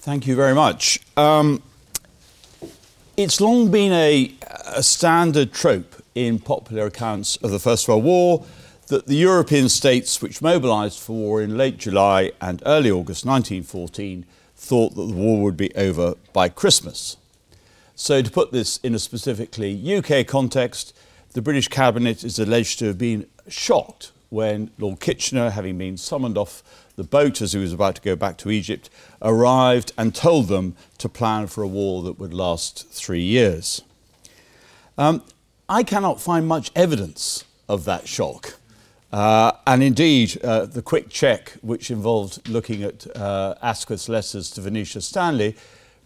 Thank you very much. Um, it's long been a, a standard trope in popular accounts of the First World War that the European states which mobilised for war in late July and early August 1914 thought that the war would be over by Christmas. So, to put this in a specifically UK context, the British Cabinet is alleged to have been shocked when Lord Kitchener, having been summoned off the boat as he was about to go back to Egypt, arrived and told them to plan for a war that would last three years. Um, I cannot find much evidence of that shock. Uh, and indeed, uh, the quick check, which involved looking at uh, Asquith's letters to Venetia Stanley,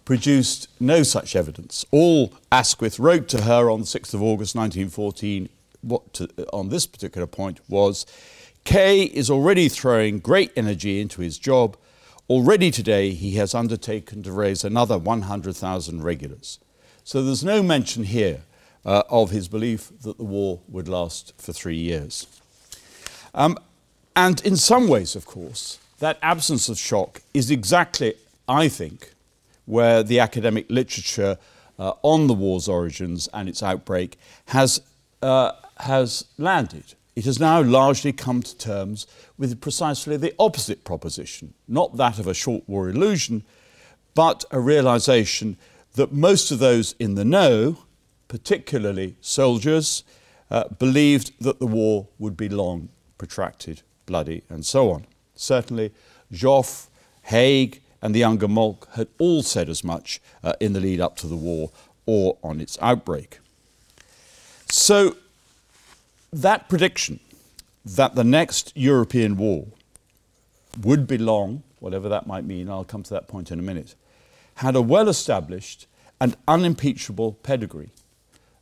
produced no such evidence. All Asquith wrote to her on the 6th of August 1914 what to, on this particular point was Kay is already throwing great energy into his job. Already today, he has undertaken to raise another 100,000 regulars. So there's no mention here uh, of his belief that the war would last for three years. Um, and in some ways, of course, that absence of shock is exactly, I think, where the academic literature uh, on the war's origins and its outbreak has, uh, has landed. It has now largely come to terms with precisely the opposite proposition, not that of a short war illusion, but a realization that most of those in the know, particularly soldiers, uh, believed that the war would be long, protracted, bloody, and so on. Certainly, Joffre, Haig, and the younger Moltke had all said as much uh, in the lead up to the war or on its outbreak. So, that prediction that the next European war would be long, whatever that might mean, I'll come to that point in a minute, had a well established and unimpeachable pedigree.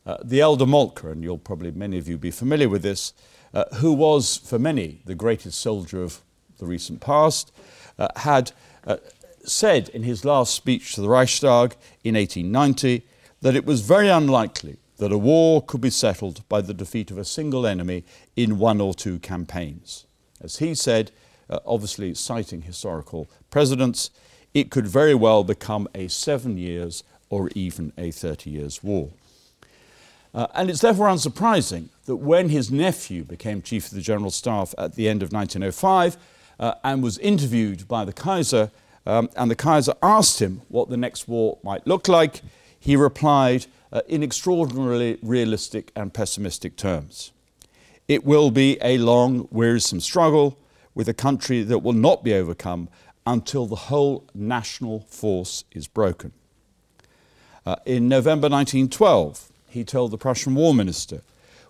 Uh, the elder Moltke, and you'll probably many of you be familiar with this, uh, who was for many the greatest soldier of the recent past, uh, had uh, said in his last speech to the Reichstag in 1890 that it was very unlikely that a war could be settled by the defeat of a single enemy in one or two campaigns. As he said, uh, obviously citing historical precedents, it could very well become a seven years or even a 30 years war. Uh, and it's therefore unsurprising that when his nephew became Chief of the General Staff at the end of 1905 uh, and was interviewed by the Kaiser, um, and the Kaiser asked him what the next war might look like, he replied, uh, in extraordinarily realistic and pessimistic terms. It will be a long, wearisome struggle with a country that will not be overcome until the whole national force is broken. Uh, in November 1912, he told the Prussian War Minister,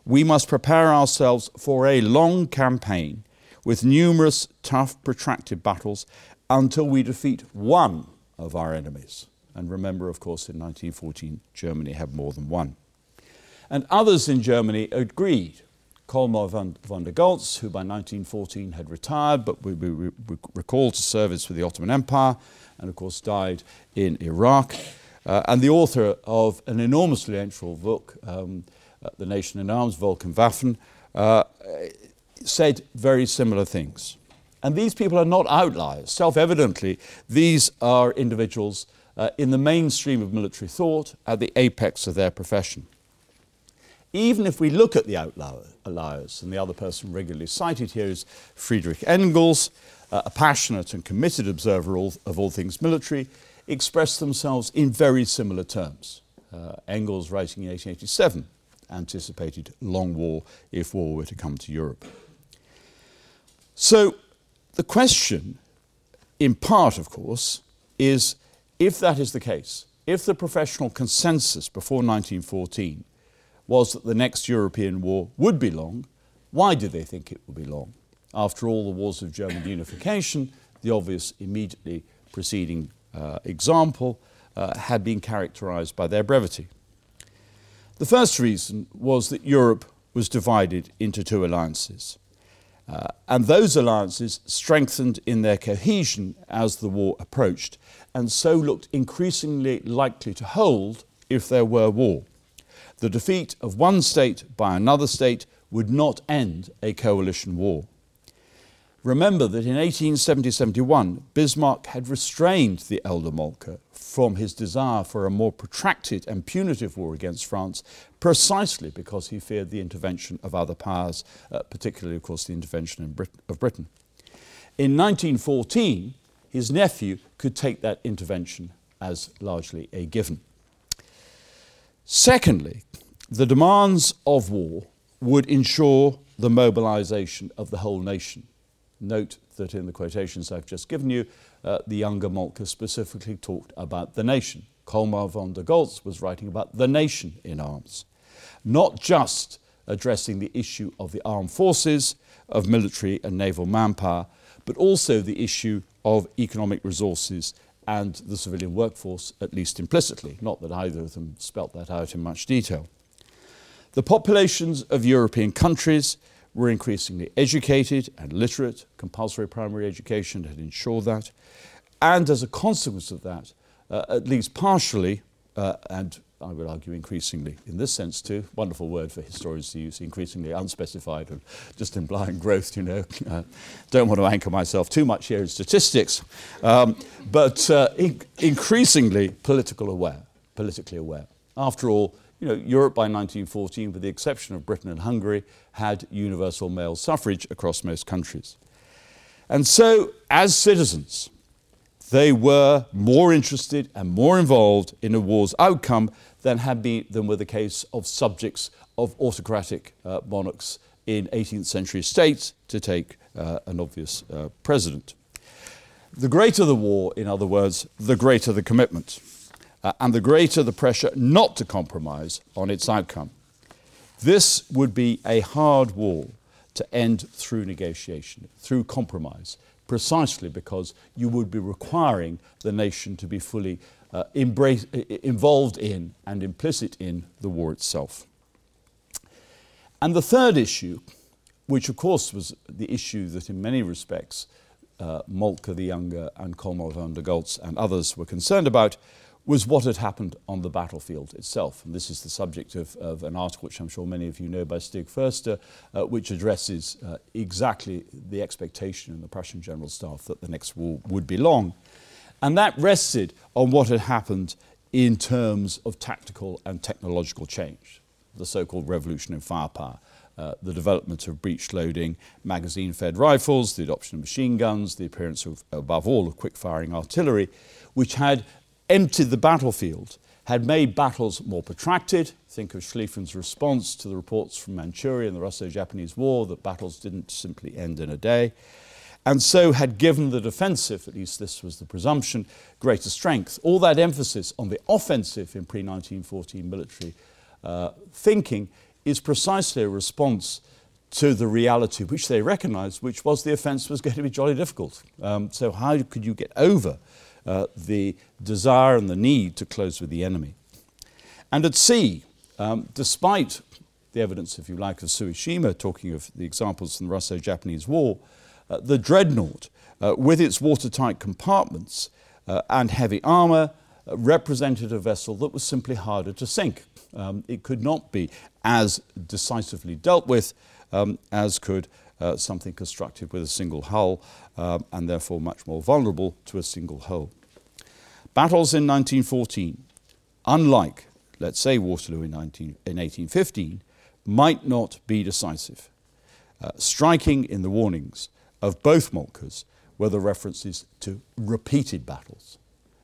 We must prepare ourselves for a long campaign with numerous tough, protracted battles until we defeat one of our enemies. And remember, of course, in 1914, Germany had more than one. And others in Germany agreed. Colmar von, von der Goltz, who by 1914 had retired but we recalled to service with the Ottoman Empire and, of course, died in Iraq, uh, and the author of an enormously influential book, um, uh, The Nation in Arms, Volk und Waffen, uh, said very similar things. And these people are not outliers. Self evidently, these are individuals uh, in the mainstream of military thought at the apex of their profession. Even if we look at the outliers, and the other person regularly cited here is Friedrich Engels, uh, a passionate and committed observer of all things military, expressed themselves in very similar terms. Uh, Engels, writing in 1887, anticipated long war if war were to come to Europe. So the question, in part, of course, is if that is the case, if the professional consensus before 1914 was that the next European war would be long, why did they think it would be long? After all, the wars of German unification, the obvious immediately preceding example, uh, had been characterized by their brevity. The first reason was that Europe was divided into two alliances. Uh, and those alliances strengthened in their cohesion as the war approached, and so looked increasingly likely to hold if there were war. The defeat of one state by another state would not end a coalition war. Remember that in 1870 71, Bismarck had restrained the elder Moltke from his desire for a more protracted and punitive war against France, precisely because he feared the intervention of other powers, uh, particularly, of course, the intervention Brit- of Britain. In 1914, his nephew could take that intervention as largely a given. Secondly, the demands of war would ensure the mobilization of the whole nation Note that in the quotations I've just given you, uh, the younger Moltke specifically talked about the nation. Colmar von der Goltz was writing about the nation in arms, not just addressing the issue of the armed forces, of military and naval manpower, but also the issue of economic resources and the civilian workforce, at least implicitly, not that either of them spelt that out in much detail. The populations of European countries were increasingly educated and literate. Compulsory primary education had ensured that. And as a consequence of that, uh, at least partially, uh, and I would argue increasingly in this sense too, wonderful word for historians to use, increasingly unspecified and just implying growth, you know. Uh, don't want to anchor myself too much here in statistics, um, but uh, in- increasingly political aware, politically aware. After all, you know, Europe by 1914, with the exception of Britain and Hungary, had universal male suffrage across most countries. And so, as citizens, they were more interested and more involved in a war's outcome than had been than were the case of subjects of autocratic uh, monarchs in 18th century states, to take uh, an obvious uh, president. The greater the war, in other words, the greater the commitment uh, and the greater the pressure not to compromise on its outcome. This would be a hard war to end through negotiation, through compromise, precisely because you would be requiring the nation to be fully uh, embrace, involved in and implicit in the war itself. And the third issue, which of course was the issue that in many respects uh, Moltke the Younger and von der Goltz and others were concerned about, was what had happened on the battlefield itself. And this is the subject of, of an article which I'm sure many of you know by Stig Förster, uh, which addresses uh, exactly the expectation in the Prussian General Staff that the next war would be long. And that rested on what had happened in terms of tactical and technological change, the so called revolution in firepower. Uh, the development of breech loading magazine fed rifles, the adoption of machine guns, the appearance of, above all, of quick firing artillery, which had emptied the battlefield, had made battles more protracted. Think of Schlieffen's response to the reports from Manchuria and the Russo Japanese War that battles didn't simply end in a day. And so had given the defensive, at least this was the presumption, greater strength. All that emphasis on the offensive in pre 1914 military uh, thinking is precisely a response to the reality which they recognized, which was the offense was going to be jolly difficult. Um, so, how could you get over uh, the desire and the need to close with the enemy. And at sea, um, despite the evidence, if you like, of Tsushima, talking of the examples from the Russo Japanese War, uh, the dreadnought, uh, with its watertight compartments uh, and heavy armour, uh, represented a vessel that was simply harder to sink. Um, it could not be as decisively dealt with um, as could uh, something constructed with a single hull um, and therefore much more vulnerable to a single hull. Battles in 1914, unlike, let's say, Waterloo in, 19, in 1815, might not be decisive. Uh, striking in the warnings of both Moltkes were the references to repeated battles.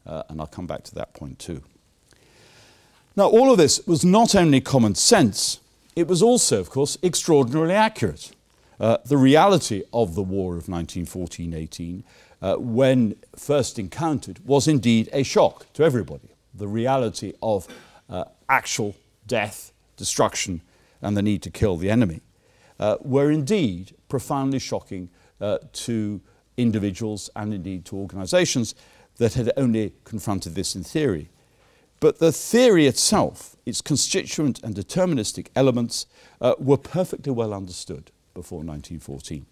Uh, and I'll come back to that point too. Now, all of this was not only common sense, it was also, of course, extraordinarily accurate. uh, the reality of the War of 1914-18, uh, when first encountered, was indeed a shock to everybody. The reality of uh, actual death, destruction, and the need to kill the enemy uh, were indeed profoundly shocking uh, to individuals and indeed to organizations that had only confronted this in theory. But the theory itself, its constituent and deterministic elements, uh, were perfectly well understood. Before 1914.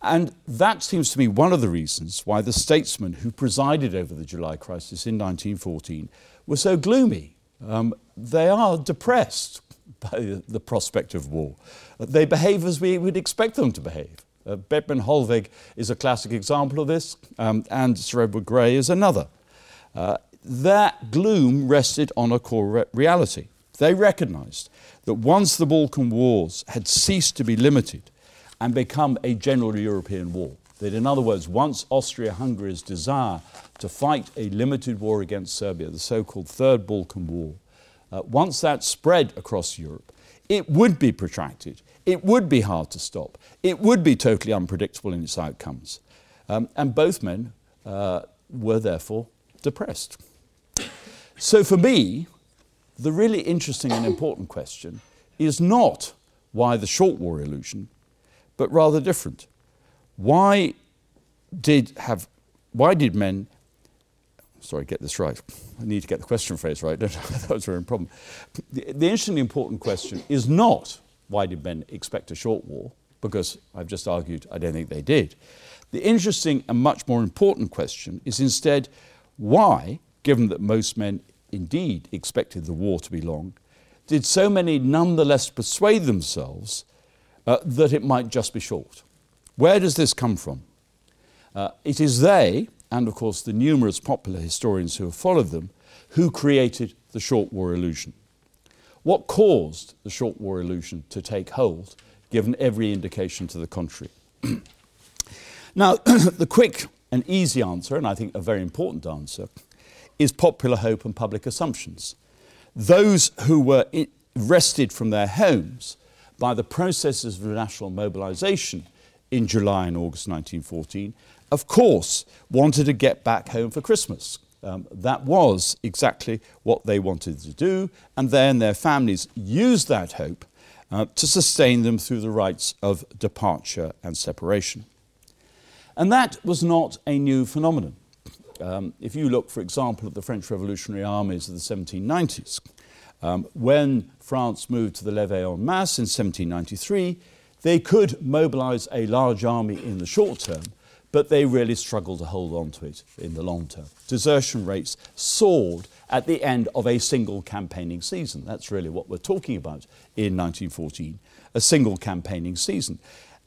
And that seems to me one of the reasons why the statesmen who presided over the July crisis in 1914 were so gloomy. Um, they are depressed by the prospect of war. They behave as we would expect them to behave. Uh, Bethmann Hollweg is a classic example of this, um, and Sir Edward Grey is another. Uh, that gloom rested on a core re- reality. They recognized that once the Balkan Wars had ceased to be limited and become a general European war, that in other words, once Austria Hungary's desire to fight a limited war against Serbia, the so called Third Balkan War, uh, once that spread across Europe, it would be protracted, it would be hard to stop, it would be totally unpredictable in its outcomes. Um, and both men uh, were therefore depressed. So for me, the really interesting and important question is not why the short war illusion, but rather different. Why did have why did men sorry, get this right. I need to get the question phrase right. that was a very problem. The, the interestingly important question is not why did men expect a short war, because I've just argued I don't think they did. The interesting and much more important question is instead why, given that most men indeed expected the war to be long, did so many nonetheless persuade themselves uh, that it might just be short? Where does this come from? Uh, it is they, and of course the numerous popular historians who have followed them, who created the short war illusion. What caused the short war illusion to take hold, given every indication to the contrary? now, the quick and easy answer, and I think a very important answer, is popular hope and public assumptions. Those who were wrested from their homes by the processes of national mobilization in July and August 1914, of course, wanted to get back home for Christmas. Um, that was exactly what they wanted to do, and then their families used that hope uh, to sustain them through the rites of departure and separation. And that was not a new phenomenon. Um, if you look, for example, at the French revolutionary armies of the 1790s, um, when France moved to the levée en masse in 1793, they could mobilize a large army in the short term, but they really struggled to hold on to it in the long term. Desertion rates soared at the end of a single campaigning season. That's really what we're talking about in 1914 a single campaigning season.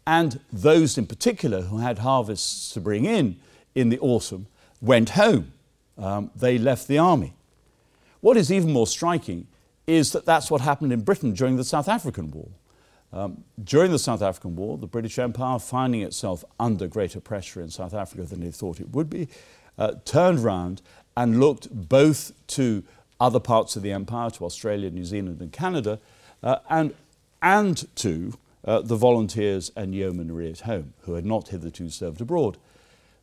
And those in particular who had harvests to bring in in the autumn went home. Um, they left the army. What is even more striking is that that's what happened in Britain during the South African War. Um, during the South African War, the British Empire, finding itself under greater pressure in South Africa than it thought it would be, uh, turned round and looked both to other parts of the empire, to Australia, New Zealand, and Canada, uh, and, and to uh, the volunteers and yeomanry at home who had not hitherto served abroad.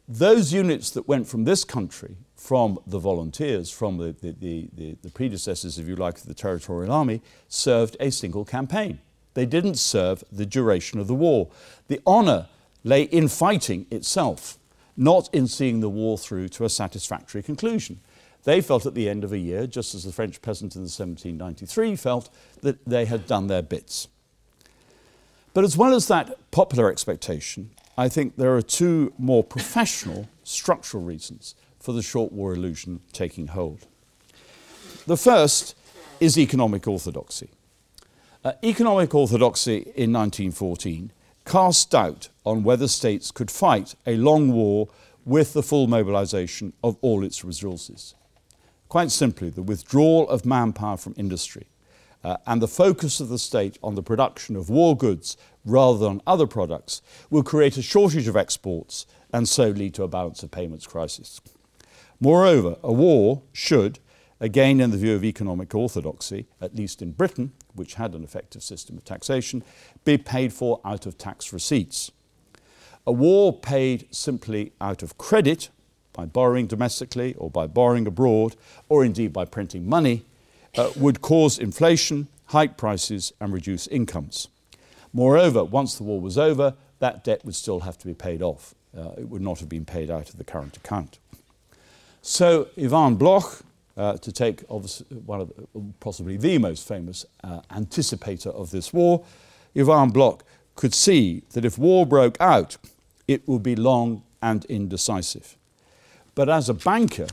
Those units that went from this country, from the volunteers, from the, the, the, the predecessors, if you like, of the Territorial Army, served a single campaign. They didn't serve the duration of the war. The honour lay in fighting itself, not in seeing the war through to a satisfactory conclusion. They felt at the end of a year, just as the French peasant in 1793 felt, that they had done their bits. But as well as that popular expectation, I think there are two more professional, structural reasons for the short war illusion taking hold. The first is economic orthodoxy. Uh, economic orthodoxy in 1914 cast doubt on whether states could fight a long war with the full mobilization of all its resources. Quite simply, the withdrawal of manpower from industry uh, and the focus of the state on the production of war goods rather than other products will create a shortage of exports and so lead to a balance of payments crisis. Moreover, a war should, again in the view of economic orthodoxy, at least in Britain, which had an effective system of taxation, be paid for out of tax receipts. A war paid simply out of credit, by borrowing domestically or by borrowing abroad, or indeed by printing money, uh, would cause inflation, hike prices, and reduce incomes. Moreover, once the war was over, that debt would still have to be paid off. Uh, it would not have been paid out of the current account. So Ivan Bloch uh, to take one of the, possibly the most famous uh, anticipator of this war, Ivan Bloch could see that if war broke out, it would be long and indecisive. But as a banker,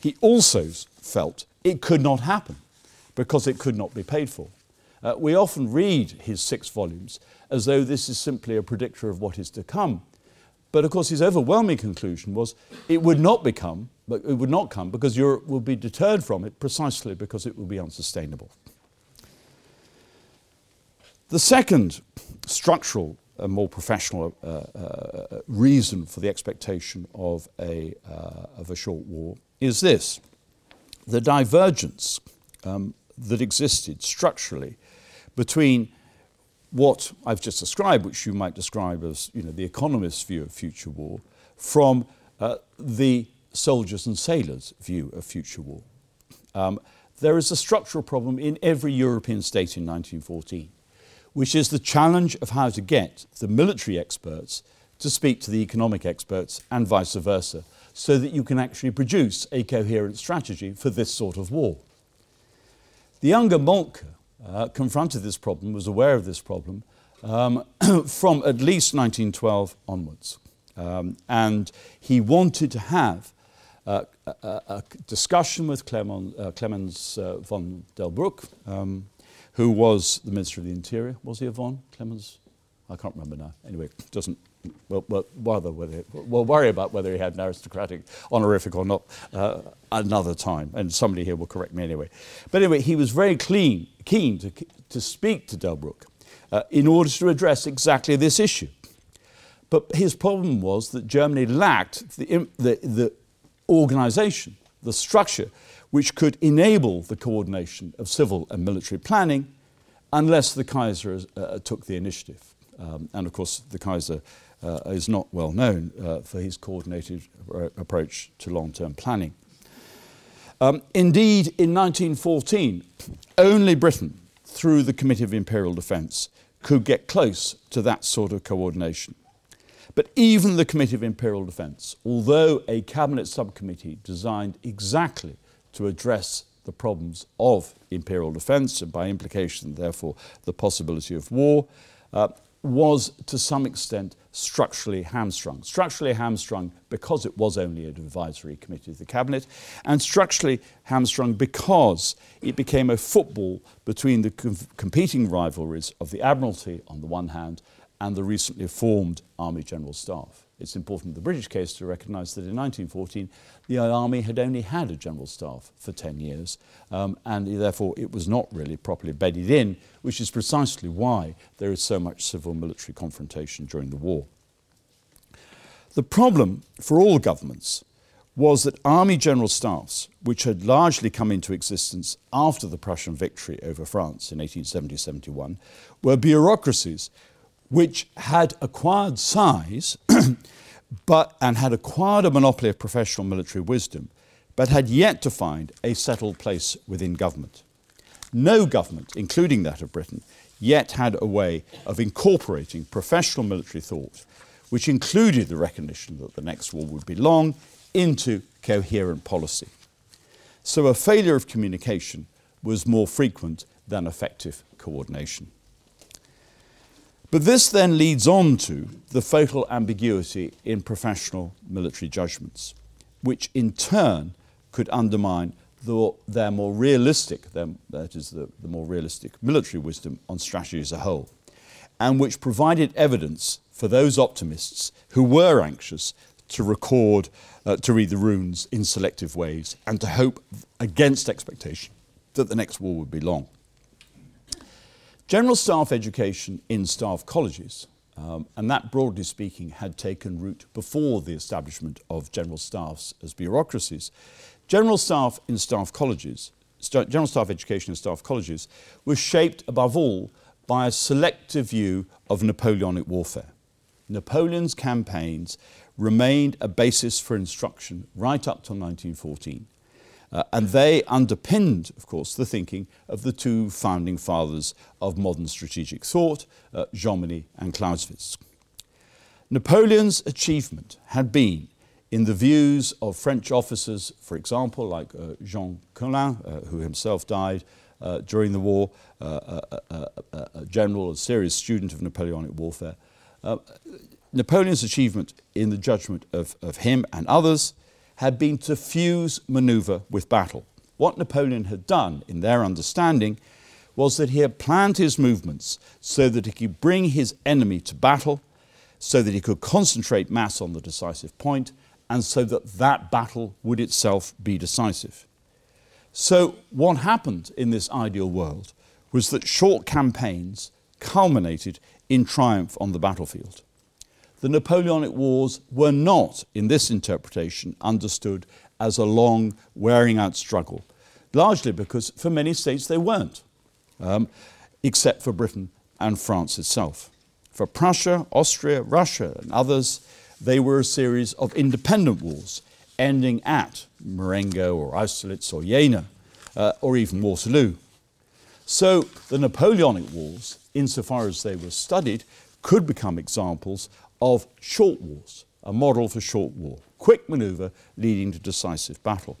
he also felt it could not happen because it could not be paid for. Uh, we often read his six volumes as though this is simply a predictor of what is to come. But of course, his overwhelming conclusion was it would not become, but it would not come because Europe will be deterred from it precisely because it will be unsustainable. The second structural and more professional uh, uh, reason for the expectation of a, uh, of a short war is this the divergence um, that existed structurally between what I've just described, which you might describe as you know, the economist's view of future war, from uh, the soldiers and sailors' view of future war. Um, there is a structural problem in every European state in 1914, which is the challenge of how to get the military experts to speak to the economic experts and vice versa, so that you can actually produce a coherent strategy for this sort of war. The younger Moltke uh, confronted this problem, was aware of this problem, um, from at least 1912 onwards. Um, and he wanted to have uh, a, a, discussion with uh, Clemens uh, von Delbruck, um, who was the Minister of the Interior. Was he a von? Clemens? I can't remember now. Anyway, doesn't We'll, we'll, whether, we'll worry about whether he had an aristocratic honorific or not uh, another time, and somebody here will correct me anyway. But anyway, he was very clean, keen to, to speak to Delbruck uh, in order to address exactly this issue. But his problem was that Germany lacked the, the, the organization, the structure, which could enable the coordination of civil and military planning unless the Kaiser uh, took the initiative. Um, and of course, the Kaiser uh, is not well known uh, for his coordinated approach to long term planning. Um, indeed, in 1914, only Britain, through the Committee of Imperial Defence, could get close to that sort of coordination. But even the Committee of Imperial Defence, although a cabinet subcommittee designed exactly to address the problems of imperial defence and by implication, therefore, the possibility of war, uh, was to some extent structurally hamstrung. Structurally hamstrung because it was only an advisory committee of the cabinet, and structurally hamstrung because it became a football between the com- competing rivalries of the Admiralty on the one hand and the recently formed Army General Staff it's important in the British case to recognise that in 1914 the army had only had a general staff for 10 years um, and therefore it was not really properly bedded in, which is precisely why there is so much civil military confrontation during the war. The problem for all governments was that army general staffs, which had largely come into existence after the Prussian victory over France in 1870 71, were bureaucracies which had acquired size but, and had acquired a monopoly of professional military wisdom, but had yet to find a settled place within government. No government, including that of Britain, yet had a way of incorporating professional military thought, which included the recognition that the next war would be long, into coherent policy. So a failure of communication was more frequent than effective coordination. But this then leads on to the fatal ambiguity in professional military judgments, which in turn could undermine the, their more realistic, their, that is, the, the more realistic military wisdom on strategy as a whole, and which provided evidence for those optimists who were anxious to record, uh, to read the runes in selective ways, and to hope against expectation that the next war would be long. General staff education in staff colleges, um, and that broadly speaking had taken root before the establishment of general staffs as bureaucracies. General staff in staff colleges, st- general staff education in staff colleges, was shaped above all by a selective view of Napoleonic warfare. Napoleon's campaigns remained a basis for instruction right up till 1914. Uh, and they underpinned, of course, the thinking of the two founding fathers of modern strategic thought, uh, Jomini and Clausewitz. Napoleon's achievement had been in the views of French officers, for example, like uh, Jean Colin, uh, who himself died uh, during the war, uh, a general, a serious student of Napoleonic warfare. Napoleon's achievement, in the judgment of, of him and others, had been to fuse manoeuvre with battle. What Napoleon had done, in their understanding, was that he had planned his movements so that he could bring his enemy to battle, so that he could concentrate mass on the decisive point, and so that that battle would itself be decisive. So, what happened in this ideal world was that short campaigns culminated in triumph on the battlefield. The Napoleonic Wars were not, in this interpretation, understood as a long, wearing out struggle, largely because for many states they weren't, um, except for Britain and France itself. For Prussia, Austria, Russia, and others, they were a series of independent wars ending at Marengo or Austerlitz or Jena uh, or even Waterloo. So the Napoleonic Wars, insofar as they were studied, could become examples of short wars, a model for short war, quick maneuver leading to decisive battle.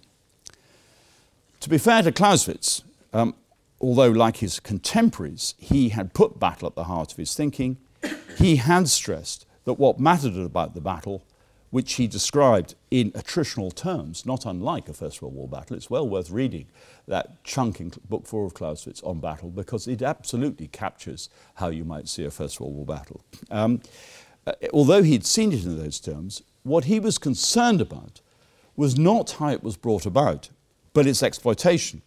To be fair to Clausewitz, um, although like his contemporaries, he had put battle at the heart of his thinking, he had stressed that what mattered about the battle, which he described in attritional terms, not unlike a First World War battle, it's well worth reading that chunk in Book 4 of Clausewitz on battle because it absolutely captures how you might see a First World War battle. Um, uh, although he'd seen it in those terms, what he was concerned about was not how it was brought about, but its exploitation.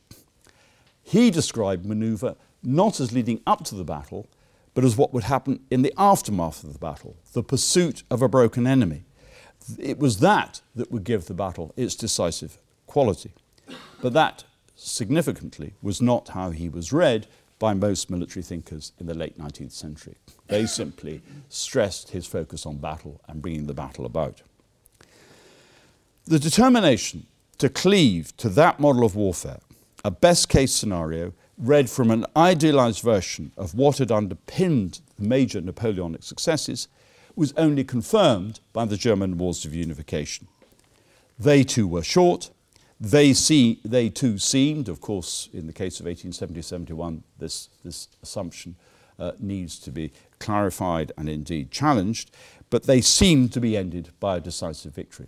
He described maneuver not as leading up to the battle, but as what would happen in the aftermath of the battle, the pursuit of a broken enemy. It was that that would give the battle its decisive quality. But that, significantly, was not how he was read by most military thinkers in the late 19th century. They simply stressed his focus on battle and bringing the battle about. The determination to cleave to that model of warfare, a best case scenario, read from an idealized version of what had underpinned the major Napoleonic successes, was only confirmed by the German Wars of Unification. They too were short. They, see, they too seemed, of course, in the case of 1870 71, this, this assumption uh, needs to be clarified and indeed challenged, but they seemed to be ended by a decisive victory.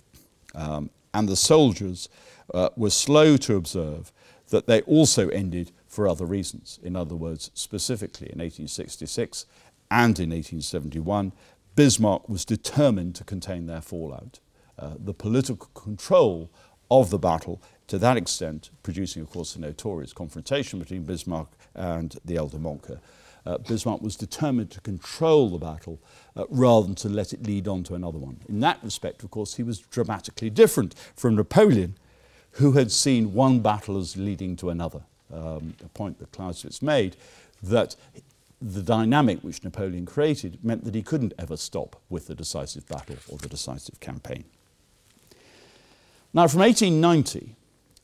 Um, and the soldiers uh, were slow to observe that they also ended for other reasons. In other words, specifically in 1866 and in 1871, Bismarck was determined to contain their fallout. Uh, the political control of the battle to that extent, producing, of course, a notorious confrontation between Bismarck and the elder Moltke. Uh, Bismarck was determined to control the battle uh, rather than to let it lead on to another one. In that respect, of course, he was dramatically different from Napoleon, who had seen one battle as leading to another um, a point that Clausewitz made, that the dynamic which Napoleon created meant that he couldn't ever stop with the decisive battle or the decisive campaign. Now, from 1890,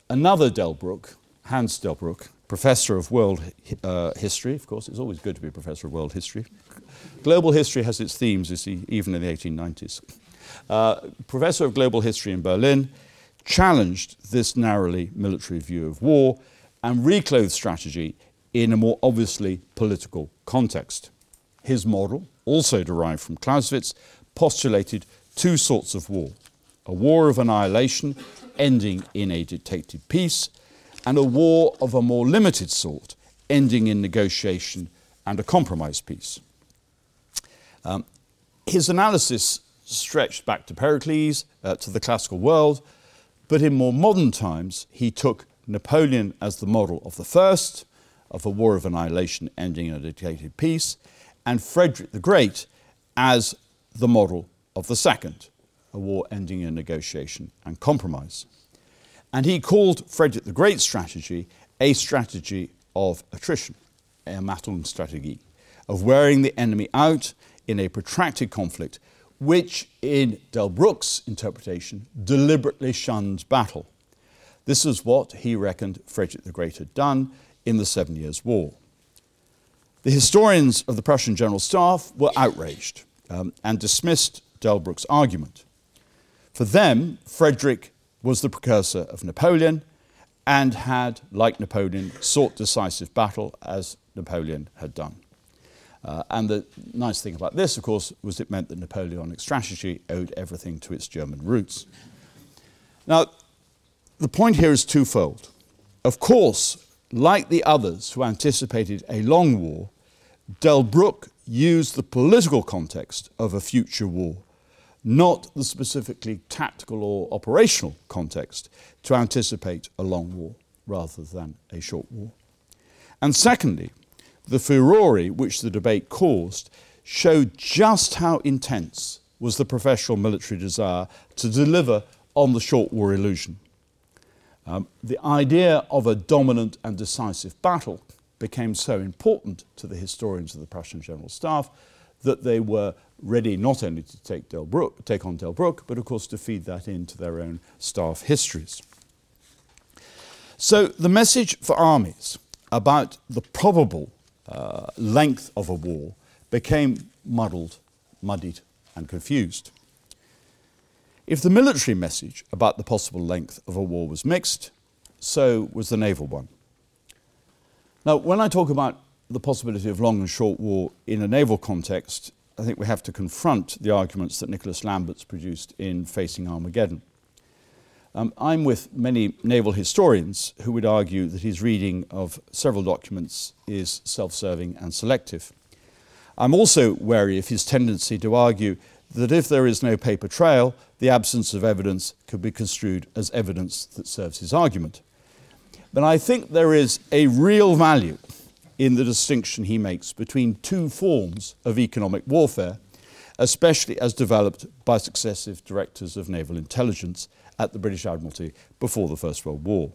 another Delbruck, Hans Delbruck, professor of world uh, history, of course, it's always good to be a professor of world history. Global history has its themes, you see, even in the 1890s. Uh, professor of global history in Berlin challenged this narrowly military view of war and reclothe strategy in a more obviously political context. His model, also derived from Clausewitz, postulated two sorts of war a war of annihilation ending in a dictated peace, and a war of a more limited sort ending in negotiation and a compromise peace. Um, his analysis stretched back to Pericles, uh, to the classical world, but in more modern times, he took Napoleon as the model of the first, of a war of annihilation ending in a dictated peace, and Frederick the Great as the model of the second, a war ending in negotiation and compromise. And he called Frederick the Great's strategy a strategy of attrition, a Ermattungsstrategie, of wearing the enemy out in a protracted conflict, which, in Delbruck's interpretation, deliberately shunned battle. This is what he reckoned Frederick the Great had done in the Seven Years' War. The historians of the Prussian General Staff were outraged um, and dismissed Delbruck's argument. For them, Frederick was the precursor of Napoleon and had, like Napoleon, sought decisive battle as Napoleon had done. Uh, and the nice thing about this, of course, was it meant that Napoleonic strategy owed everything to its German roots. Now, the point here is twofold. Of course, like the others who anticipated a long war, Delbruck used the political context of a future war, not the specifically tactical or operational context, to anticipate a long war rather than a short war. And secondly, the furore which the debate caused showed just how intense was the professional military desire to deliver on the short war illusion. Um, the idea of a dominant and decisive battle became so important to the historians of the Prussian General Staff that they were ready not only to take, Delbruck, take on Delbruck, but of course to feed that into their own staff histories. So the message for armies about the probable uh, length of a war became muddled, muddied, and confused. If the military message about the possible length of a war was mixed, so was the naval one. Now, when I talk about the possibility of long and short war in a naval context, I think we have to confront the arguments that Nicholas Lambert's produced in Facing Armageddon. Um, I'm with many naval historians who would argue that his reading of several documents is self serving and selective. I'm also wary of his tendency to argue that if there is no paper trail, the absence of evidence could be construed as evidence that serves his argument. But I think there is a real value in the distinction he makes between two forms of economic warfare, especially as developed by successive directors of naval intelligence at the British Admiralty before the First World War.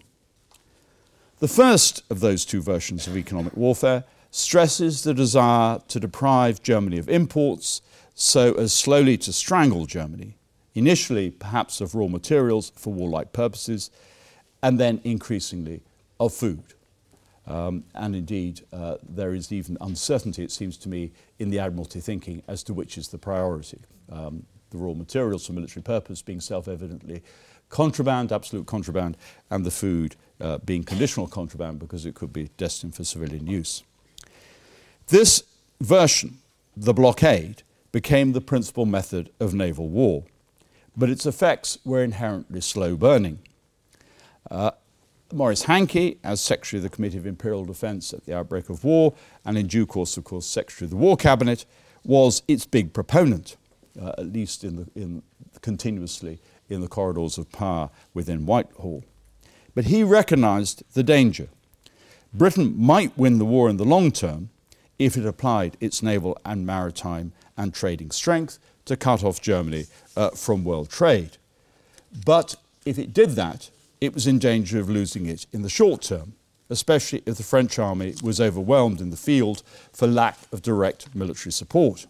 The first of those two versions of economic warfare stresses the desire to deprive Germany of imports so as slowly to strangle Germany, initially perhaps of raw materials for warlike purposes, and then increasingly of food. Um, and indeed, uh, there is even uncertainty, it seems to me, in the Admiralty thinking as to which is the priority. Um, the raw materials for military purpose being self evidently contraband, absolute contraband, and the food uh, being conditional contraband because it could be destined for civilian use. This version, the blockade, became the principal method of naval war, but its effects were inherently slow burning. Uh, Maurice Hankey, as Secretary of the Committee of Imperial Defence at the outbreak of war, and in due course, of course, Secretary of the War Cabinet, was its big proponent, uh, at least in the, in, continuously in the corridors of power within Whitehall. But he recognised the danger. Britain might win the war in the long term if it applied its naval and maritime and trading strength to cut off Germany uh, from world trade. But if it did that, it was in danger of losing it in the short term, especially if the French army was overwhelmed in the field for lack of direct military support.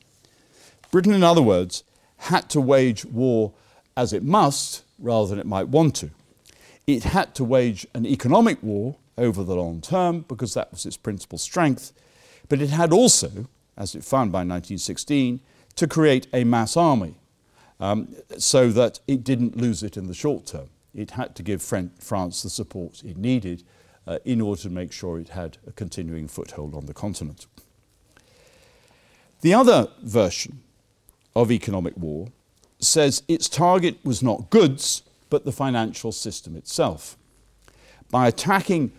Britain, in other words, had to wage war as it must rather than it might want to. It had to wage an economic war over the long term because that was its principal strength, but it had also, as it found by 1916, to create a mass army um, so that it didn't lose it in the short term it had to give France the support it needed uh, in order to make sure it had a continuing foothold on the continent. The other version of economic war says its target was not goods, but the financial system itself. By attacking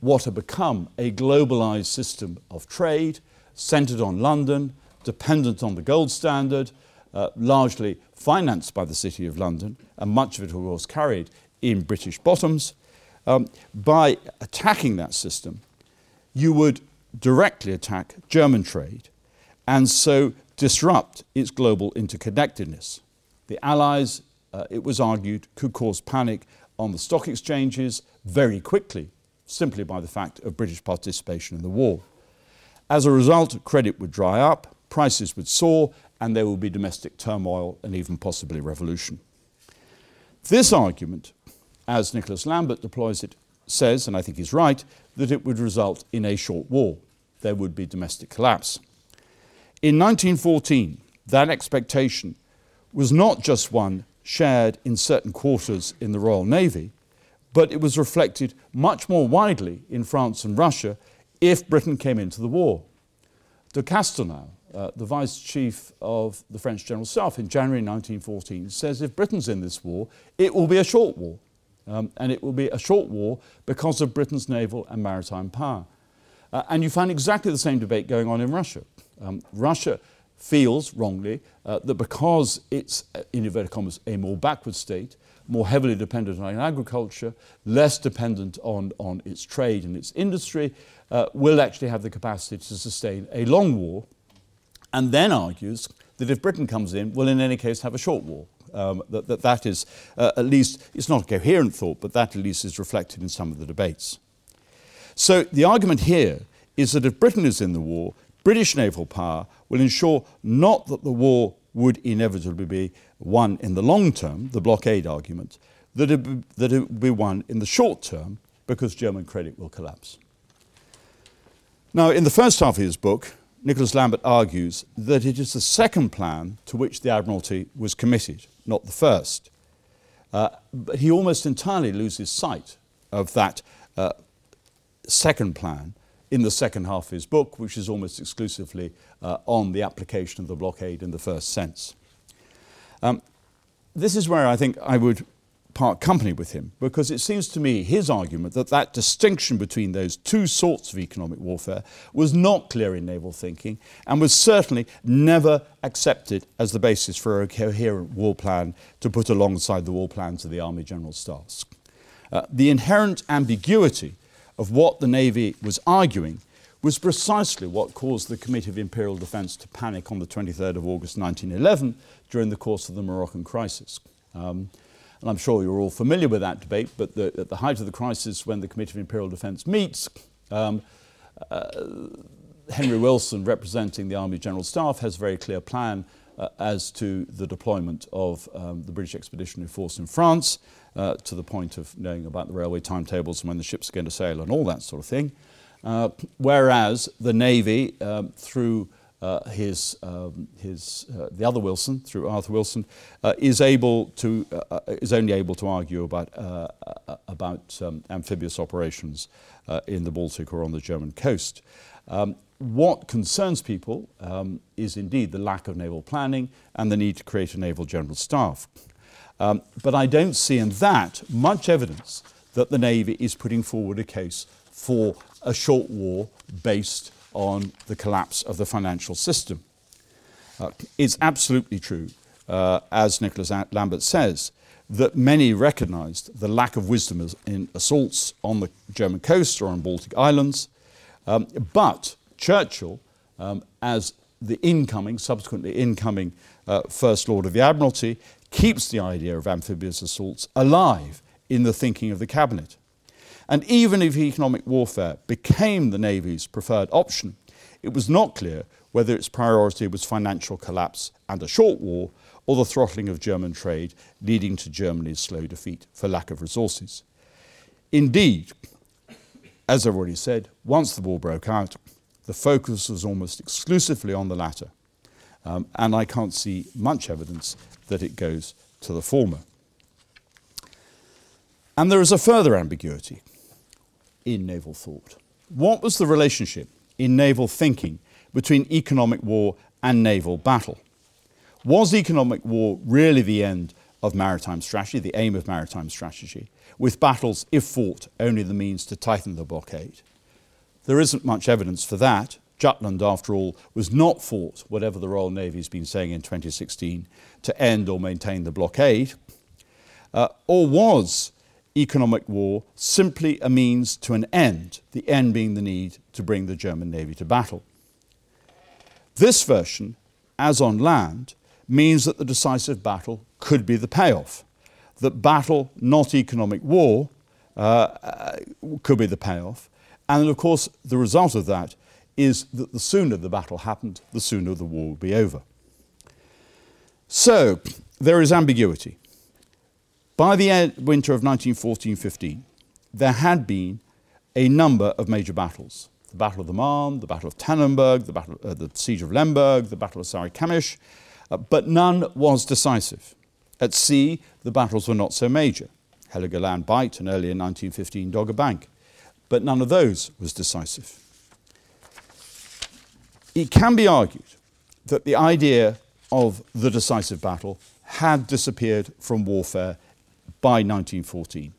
what had become a globalized system of trade, centered on London, dependent on the gold standard, uh, largely financed by the City of London, and much of it was carried in British bottoms. Um, by attacking that system, you would directly attack German trade and so disrupt its global interconnectedness. The Allies, uh, it was argued, could cause panic on the stock exchanges very quickly, simply by the fact of British participation in the war. As a result, credit would dry up, prices would soar, and there will be domestic turmoil and even possibly revolution. This argument, as Nicholas Lambert deploys it, says, and I think he's right, that it would result in a short war. There would be domestic collapse. In 1914, that expectation was not just one shared in certain quarters in the Royal Navy, but it was reflected much more widely in France and Russia if Britain came into the war. de Castelnau, uh, the Vice Chief of the French General Staff in January 1914, says if Britain's in this war, it will be a short war. Um, and it will be a short war because of Britain's naval and maritime power. Uh, and you find exactly the same debate going on in Russia. Um, Russia feels wrongly uh, that because it's, uh, in inverted commas, a more backward state, more heavily dependent on agriculture, less dependent on, on its trade and its industry, uh, will actually have the capacity to sustain a long war, and then argues that if Britain comes in, we'll in any case have a short war. Um, that, that, that is uh, at least, it's not a coherent thought, but that at least is reflected in some of the debates. So the argument here is that if Britain is in the war, British naval power will ensure not that the war would inevitably be won in the long term, the blockade argument, that it, that it would be won in the short term because German credit will collapse. Now, in the first half of his book, Nicholas Lambert argues that it is the second plan to which the Admiralty was committed, not the first. Uh, but he almost entirely loses sight of that uh, second plan in the second half of his book, which is almost exclusively uh, on the application of the blockade in the first sense. Um, this is where I think I would part company with him because it seems to me his argument that that distinction between those two sorts of economic warfare was not clear in naval thinking and was certainly never accepted as the basis for a coherent war plan to put alongside the war plans of the Army General Staffs. Uh, the inherent ambiguity of what the Navy was arguing was precisely what caused the Committee of Imperial Defence to panic on the 23rd of August 1911 during the course of the Moroccan crisis. Um, and I'm sure you're all familiar with that debate, but the, at the height of the crisis, when the Committee of Imperial Defence meets, um, uh, Henry Wilson, representing the Army General Staff, has a very clear plan uh, as to the deployment of um, the British Expeditionary Force in France, uh, to the point of knowing about the railway timetables and when the ships are going to sail and all that sort of thing. Uh, whereas the Navy, um, through uh, his, um, his, uh, the other Wilson, through Arthur Wilson, uh, is, able to, uh, uh, is only able to argue about, uh, about um, amphibious operations in the Baltic or on the German coast. Um, what concerns people um, is indeed the lack of naval planning and the need to create a naval general staff. Um, but I don't see in that much evidence that the Navy is putting forward a case for a short war based on the collapse of the financial system. Uh, it's absolutely true, uh, as Nicholas Lambert says, that many recognized the lack of wisdom in assaults on the German coast or on Baltic islands. Um, but Churchill, um, as the incoming, subsequently incoming uh, First Lord of the Admiralty, keeps the idea of amphibious assaults alive in the thinking of the Cabinet. And even if economic warfare became the Navy's preferred option, it was not clear whether its priority was financial collapse and a short war or the throttling of German trade, leading to Germany's slow defeat for lack of resources. Indeed, as I've already said, once the war broke out, the focus was almost exclusively on the latter. Um, and I can't see much evidence that it goes to the former. And there is a further ambiguity in naval thought. What was the relationship in naval thinking between economic war and naval battle? Was economic war really the end of maritime strategy, the aim of maritime strategy, with battles, if fought, only the means to tighten the blockade? There isn't much evidence for that. Jutland, after all, was not fought, whatever the Royal Navy's been saying in 2016, to end or maintain the blockade. Uh, or was economic war simply a means to an end, the end being the need to bring the German Navy to battle. This version, as on land, means that the decisive battle could be the payoff, that battle, not economic war, uh, could be the payoff. And of course, the result of that is that the sooner the battle happened, the sooner the war would be over. So, there is ambiguity. By the winter of 1914-15, there had been a number of major battles. The Battle of the Marne, the Battle of Tannenberg, the, battle, uh, the Siege of Lemberg, the Battle of Sarikamish, uh, but none was decisive. At sea, the battles were not so major. Heligoland Bight and earlier in 1915 Dogger Bank. But none of those was decisive. it can be argued that the idea of the decisive battle had disappeared from warfare by 1914,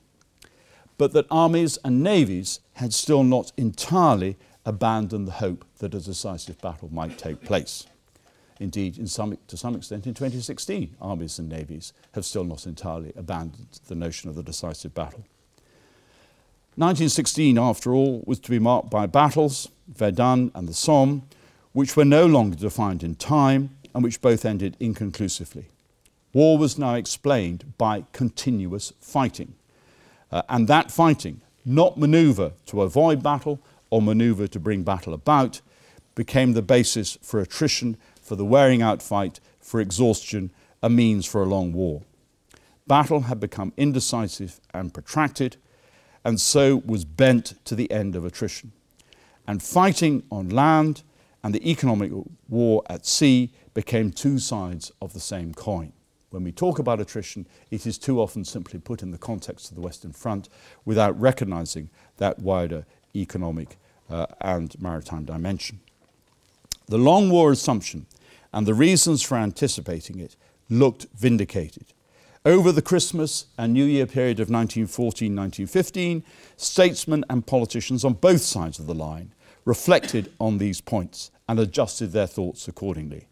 but that armies and navies had still not entirely abandoned the hope that a decisive battle might take place. Indeed, some, to some extent, in 2016, armies and navies have still not entirely abandoned the notion of the decisive battle. 1916, after all, was to be marked by battles, Verdun and the Somme, which were no longer defined in time and which both ended inconclusively. War was now explained by continuous fighting. Uh, and that fighting, not maneuver to avoid battle or maneuver to bring battle about, became the basis for attrition, for the wearing out fight, for exhaustion, a means for a long war. Battle had become indecisive and protracted, and so was bent to the end of attrition. And fighting on land and the economic war at sea became two sides of the same coin. When we talk about attrition, it is too often simply put in the context of the Western Front without recognizing that wider economic uh, and maritime dimension. The long war assumption and the reasons for anticipating it looked vindicated. Over the Christmas and New Year period of 1914 1915, statesmen and politicians on both sides of the line reflected on these points and adjusted their thoughts accordingly.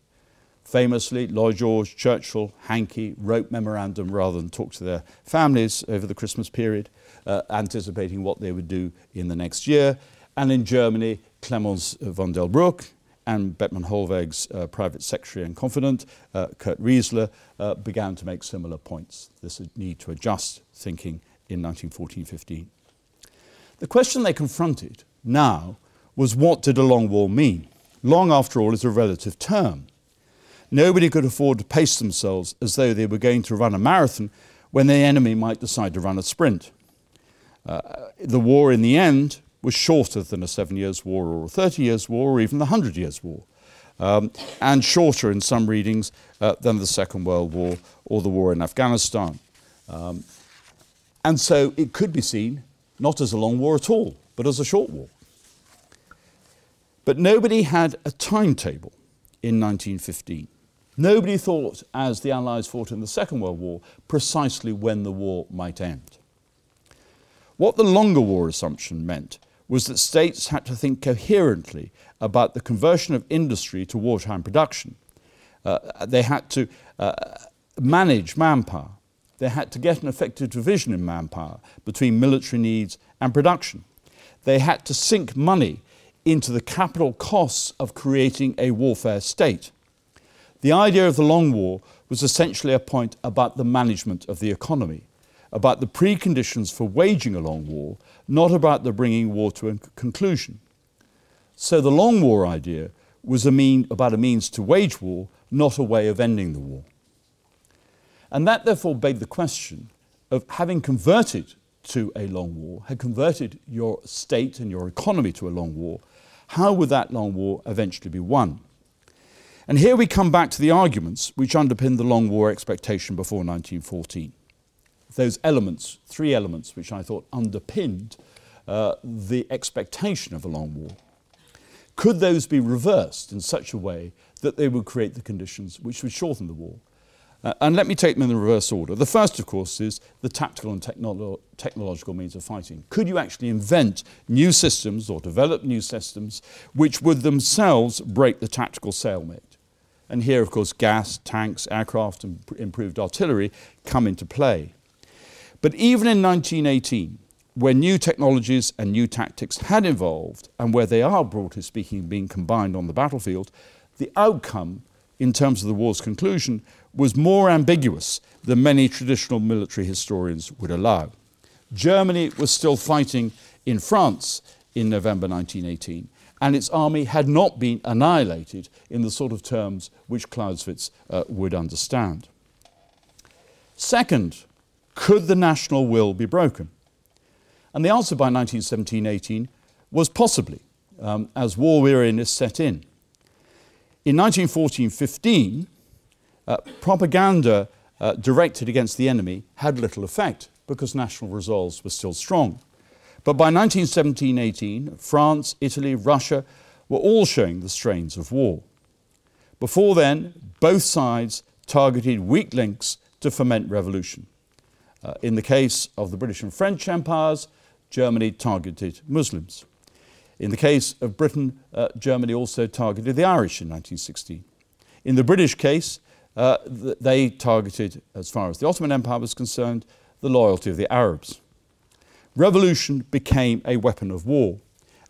Famously, Lloyd George, Churchill, Hankey wrote memorandum rather than talk to their families over the Christmas period, uh, anticipating what they would do in the next year. And in Germany, Clemens von Delbrück and Bethmann Hollweg's uh, private secretary and confidant, uh, Kurt Riezler, uh, began to make similar points. This need to adjust thinking in 1914-15. The question they confronted now was what did a long war mean? Long, after all, is a relative term. Nobody could afford to pace themselves as though they were going to run a marathon when the enemy might decide to run a sprint. Uh, the war, in the end, was shorter than a seven years' war or a 30 years' war or even the Hundred Years' War, um, and shorter in some readings uh, than the Second World War or the war in Afghanistan. Um, and so it could be seen not as a long war at all, but as a short war. But nobody had a timetable in 1915. Nobody thought, as the Allies fought in the Second World War, precisely when the war might end. What the longer war assumption meant was that states had to think coherently about the conversion of industry to wartime production. Uh, they had to uh, manage manpower. They had to get an effective division in manpower between military needs and production. They had to sink money into the capital costs of creating a warfare state. The idea of the Long War was essentially a point about the management of the economy, about the preconditions for waging a long war, not about the bringing war to a conclusion. So the Long War idea was a mean, about a means to wage war, not a way of ending the war. And that therefore begged the question of having converted to a long war, had converted your state and your economy to a long war, how would that long war eventually be won? And here we come back to the arguments which underpinned the long war expectation before 1914. Those elements, three elements, which I thought underpinned uh, the expectation of a long war. Could those be reversed in such a way that they would create the conditions which would shorten the war? Uh, and let me take them in the reverse order. The first, of course, is the tactical and technolo- technological means of fighting. Could you actually invent new systems or develop new systems which would themselves break the tactical stalemate? And here, of course, gas, tanks, aircraft, and improved artillery come into play. But even in 1918, where new technologies and new tactics had evolved, and where they are, broadly speaking, being combined on the battlefield, the outcome in terms of the war's conclusion was more ambiguous than many traditional military historians would allow. Germany was still fighting in France in November 1918, and its army had not been annihilated in the sort of terms which Clausewitz uh, would understand. Second, could the national will be broken? And the answer by 1917 18 was possibly, um, as war weariness set in. In 1914 15, uh, propaganda uh, directed against the enemy had little effect because national resolves were still strong. But by 1917 18, France, Italy, Russia were all showing the strains of war. Before then, both sides targeted weak links to foment revolution. Uh, in the case of the British and French empires, Germany targeted Muslims. In the case of Britain, uh, Germany also targeted the Irish in 1916. In the British case, uh, th- they targeted, as far as the Ottoman Empire was concerned, the loyalty of the Arabs. Revolution became a weapon of war,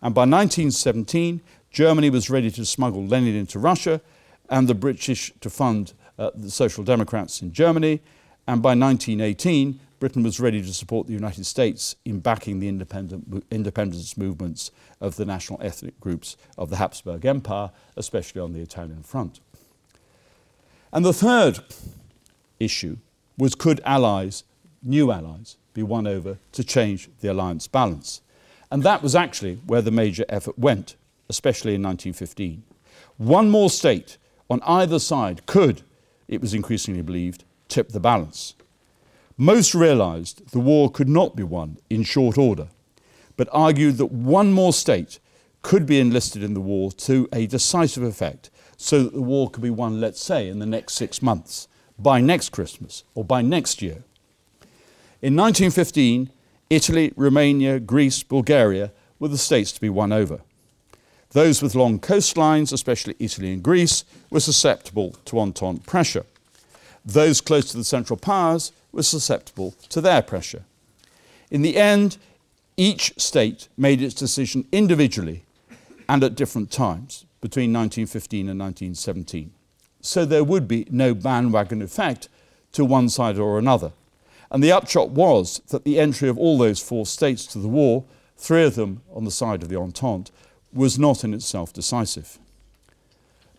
and by 1917, Germany was ready to smuggle Lenin into Russia and the British to fund uh, the Social Democrats in Germany. And by 1918, Britain was ready to support the United States in backing the independent, independence movements of the national ethnic groups of the Habsburg Empire, especially on the Italian front. And the third issue was could allies, new allies, be won over to change the alliance balance? And that was actually where the major effort went, especially in 1915. One more state on either side could, it was increasingly believed, tip the balance. Most realized the war could not be won in short order, but argued that one more state could be enlisted in the war to a decisive effect so that the war could be won, let's say, in the next six months, by next Christmas, or by next year. In 1915, Italy, Romania, Greece, Bulgaria were the states to be won over. Those with long coastlines, especially Italy and Greece, were susceptible to Entente pressure. Those close to the Central Powers were susceptible to their pressure. In the end, each state made its decision individually and at different times between 1915 and 1917. So there would be no bandwagon effect to one side or another. And the upshot was that the entry of all those four states to the war, three of them on the side of the Entente, was not in itself decisive.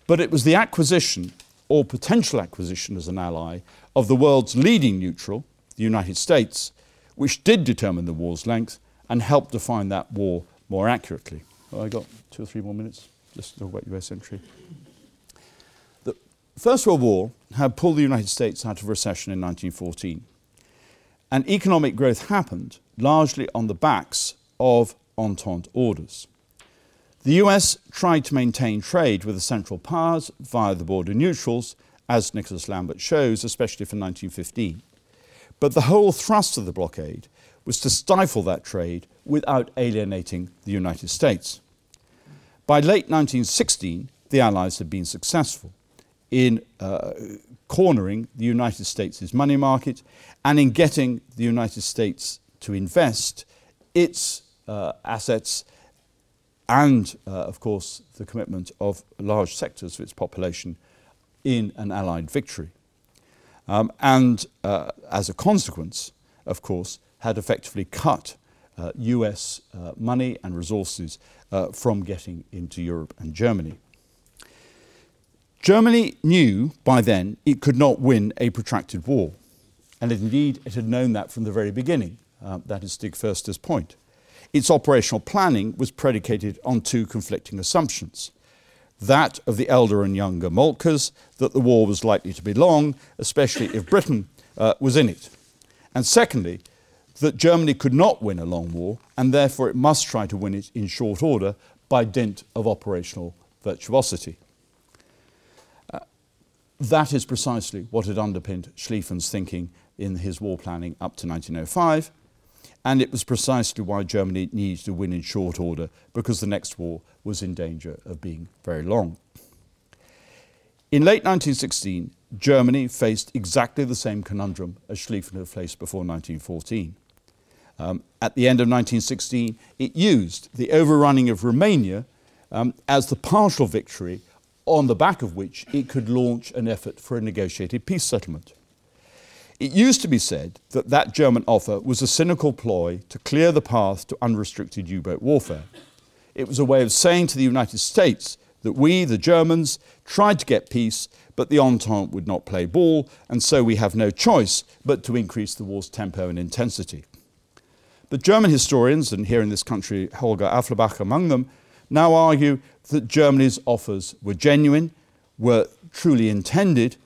But it was the acquisition, or potential acquisition as an ally, of the world's leading neutral, the United States, which did determine the war's length and helped define that war more accurately. Well, I got two or three more minutes just talk about US entry. The First World War had pulled the United States out of recession in 1914. And economic growth happened largely on the backs of Entente orders. The US tried to maintain trade with the Central Powers via the border neutrals, as Nicholas Lambert shows, especially for 1915. But the whole thrust of the blockade was to stifle that trade without alienating the United States. By late 1916, the Allies had been successful in uh, cornering the United States' money market and in getting the United States to invest its uh, assets and, uh, of course, the commitment of large sectors of its population in an Allied victory. Um, and uh, as a consequence, of course, had effectively cut uh, US uh, money and resources uh, from getting into Europe and Germany. Germany knew by then it could not win a protracted war, and indeed it had known that from the very beginning. Uh, that is Stig Förster's point. Its operational planning was predicated on two conflicting assumptions that of the elder and younger Moltkes, that the war was likely to be long, especially if Britain uh, was in it. And secondly, that Germany could not win a long war, and therefore it must try to win it in short order by dint of operational virtuosity. That is precisely what had underpinned Schlieffen's thinking in his war planning up to 1905, and it was precisely why Germany needed to win in short order, because the next war was in danger of being very long. In late 1916, Germany faced exactly the same conundrum as Schlieffen had faced before 1914. Um, at the end of 1916, it used the overrunning of Romania um, as the partial victory on the back of which it could launch an effort for a negotiated peace settlement. It used to be said that that German offer was a cynical ploy to clear the path to unrestricted U boat warfare. It was a way of saying to the United States that we, the Germans, tried to get peace, but the Entente would not play ball, and so we have no choice but to increase the war's tempo and intensity. But German historians, and here in this country Holger Afflerbach among them, now argue that Germany's offers were genuine, were truly intended,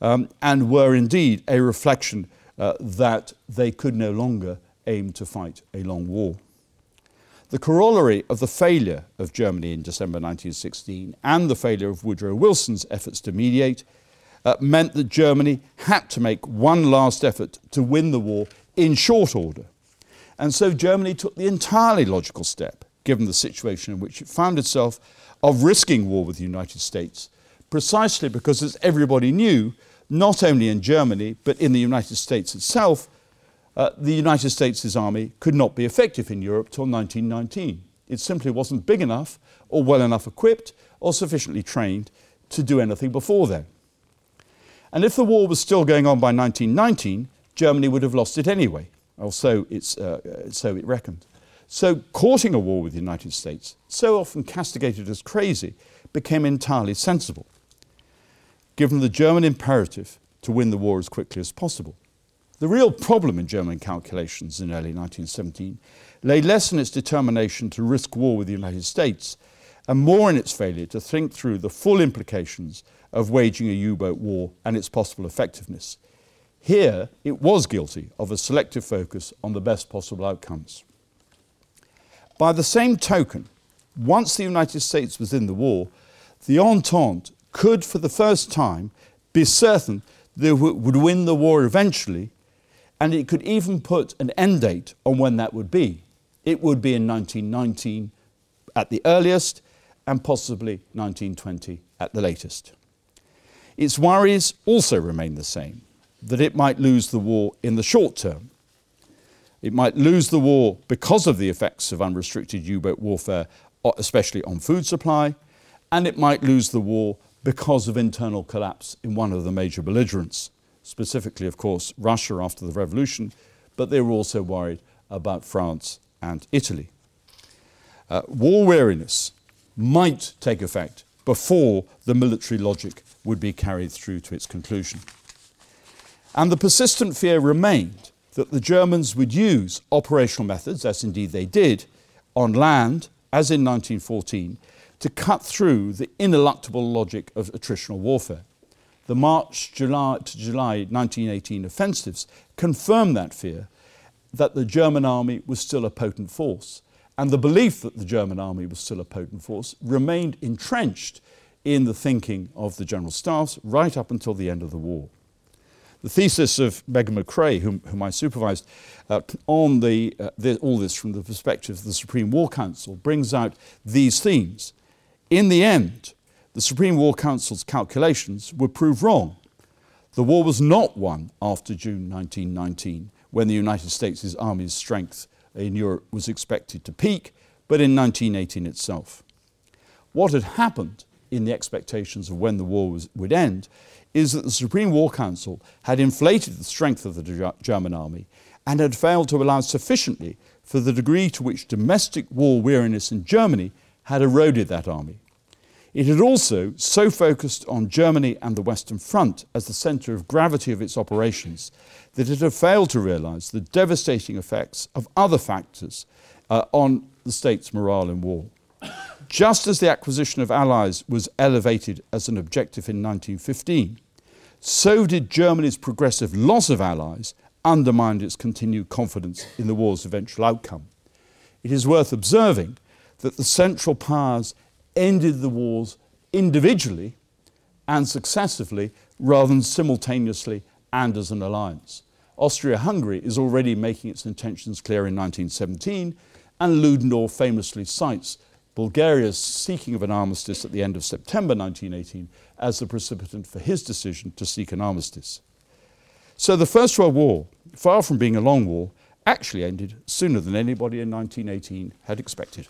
um, and were indeed a reflection uh, that they could no longer aim to fight a long war. The corollary of the failure of Germany in December 1916 and the failure of Woodrow Wilson's efforts to mediate uh, meant that Germany had to make one last effort to win the war in short order. And so Germany took the entirely logical step, given the situation in which it found itself, of risking war with the United States, precisely because, as everybody knew, not only in Germany, but in the United States itself, uh, the United States' army could not be effective in Europe till 1919. It simply wasn't big enough, or well enough equipped, or sufficiently trained to do anything before then. And if the war was still going on by 1919, Germany would have lost it anyway, or so, uh, so it reckoned. So, courting a war with the United States, so often castigated as crazy, became entirely sensible, given the German imperative to win the war as quickly as possible. The real problem in German calculations in early 1917 lay less in its determination to risk war with the United States and more in its failure to think through the full implications of waging a U boat war and its possible effectiveness. Here, it was guilty of a selective focus on the best possible outcomes. By the same token, once the United States was in the war, the Entente could, for the first time, be certain that it would win the war eventually and it could even put an end date on when that would be. It would be in 1919 at the earliest, and possibly 1920 at the latest. Its worries also remain the same that it might lose the war in the short term. It might lose the war because of the effects of unrestricted U boat warfare, especially on food supply, and it might lose the war because of internal collapse in one of the major belligerents specifically, of course, Russia after the revolution, but they were also worried about France and Italy. Uh, war weariness might take effect before the military logic would be carried through to its conclusion. And the persistent fear remained that the Germans would use operational methods, as indeed they did, on land, as in 1914, to cut through the ineluctable logic of attritional warfare. The March July to July 1918 offensives confirmed that fear that the German army was still a potent force. And the belief that the German army was still a potent force remained entrenched in the thinking of the general staffs right up until the end of the war. The thesis of Meighen McCrae, whom, whom I supervised, uh, on the, uh, the, all this from the perspective of the Supreme War Council, brings out these themes. In the end, the Supreme War Council's calculations would prove wrong. The war was not won after June 1919, when the United States' army's strength in Europe was expected to peak, but in 1918 itself. What had happened in the expectations of when the war was, would end is that the Supreme War Council had inflated the strength of the German army and had failed to allow sufficiently for the degree to which domestic war weariness in Germany had eroded that army. It had also so focused on Germany and the Western Front as the centre of gravity of its operations that it had failed to realise the devastating effects of other factors uh, on the state's morale in war. Just as the acquisition of allies was elevated as an objective in 1915, so did Germany's progressive loss of allies undermine its continued confidence in the war's eventual outcome. It is worth observing that the Central Powers ended the wars individually and successively rather than simultaneously and as an alliance. Austria Hungary is already making its intentions clear in 1917, and Ludendorff famously cites Bulgaria's seeking of an armistice at the end of September 1918 as the precipitant for his decision to seek an armistice. So the First World War, far from being a long war, actually ended sooner than anybody in 1918 had expected.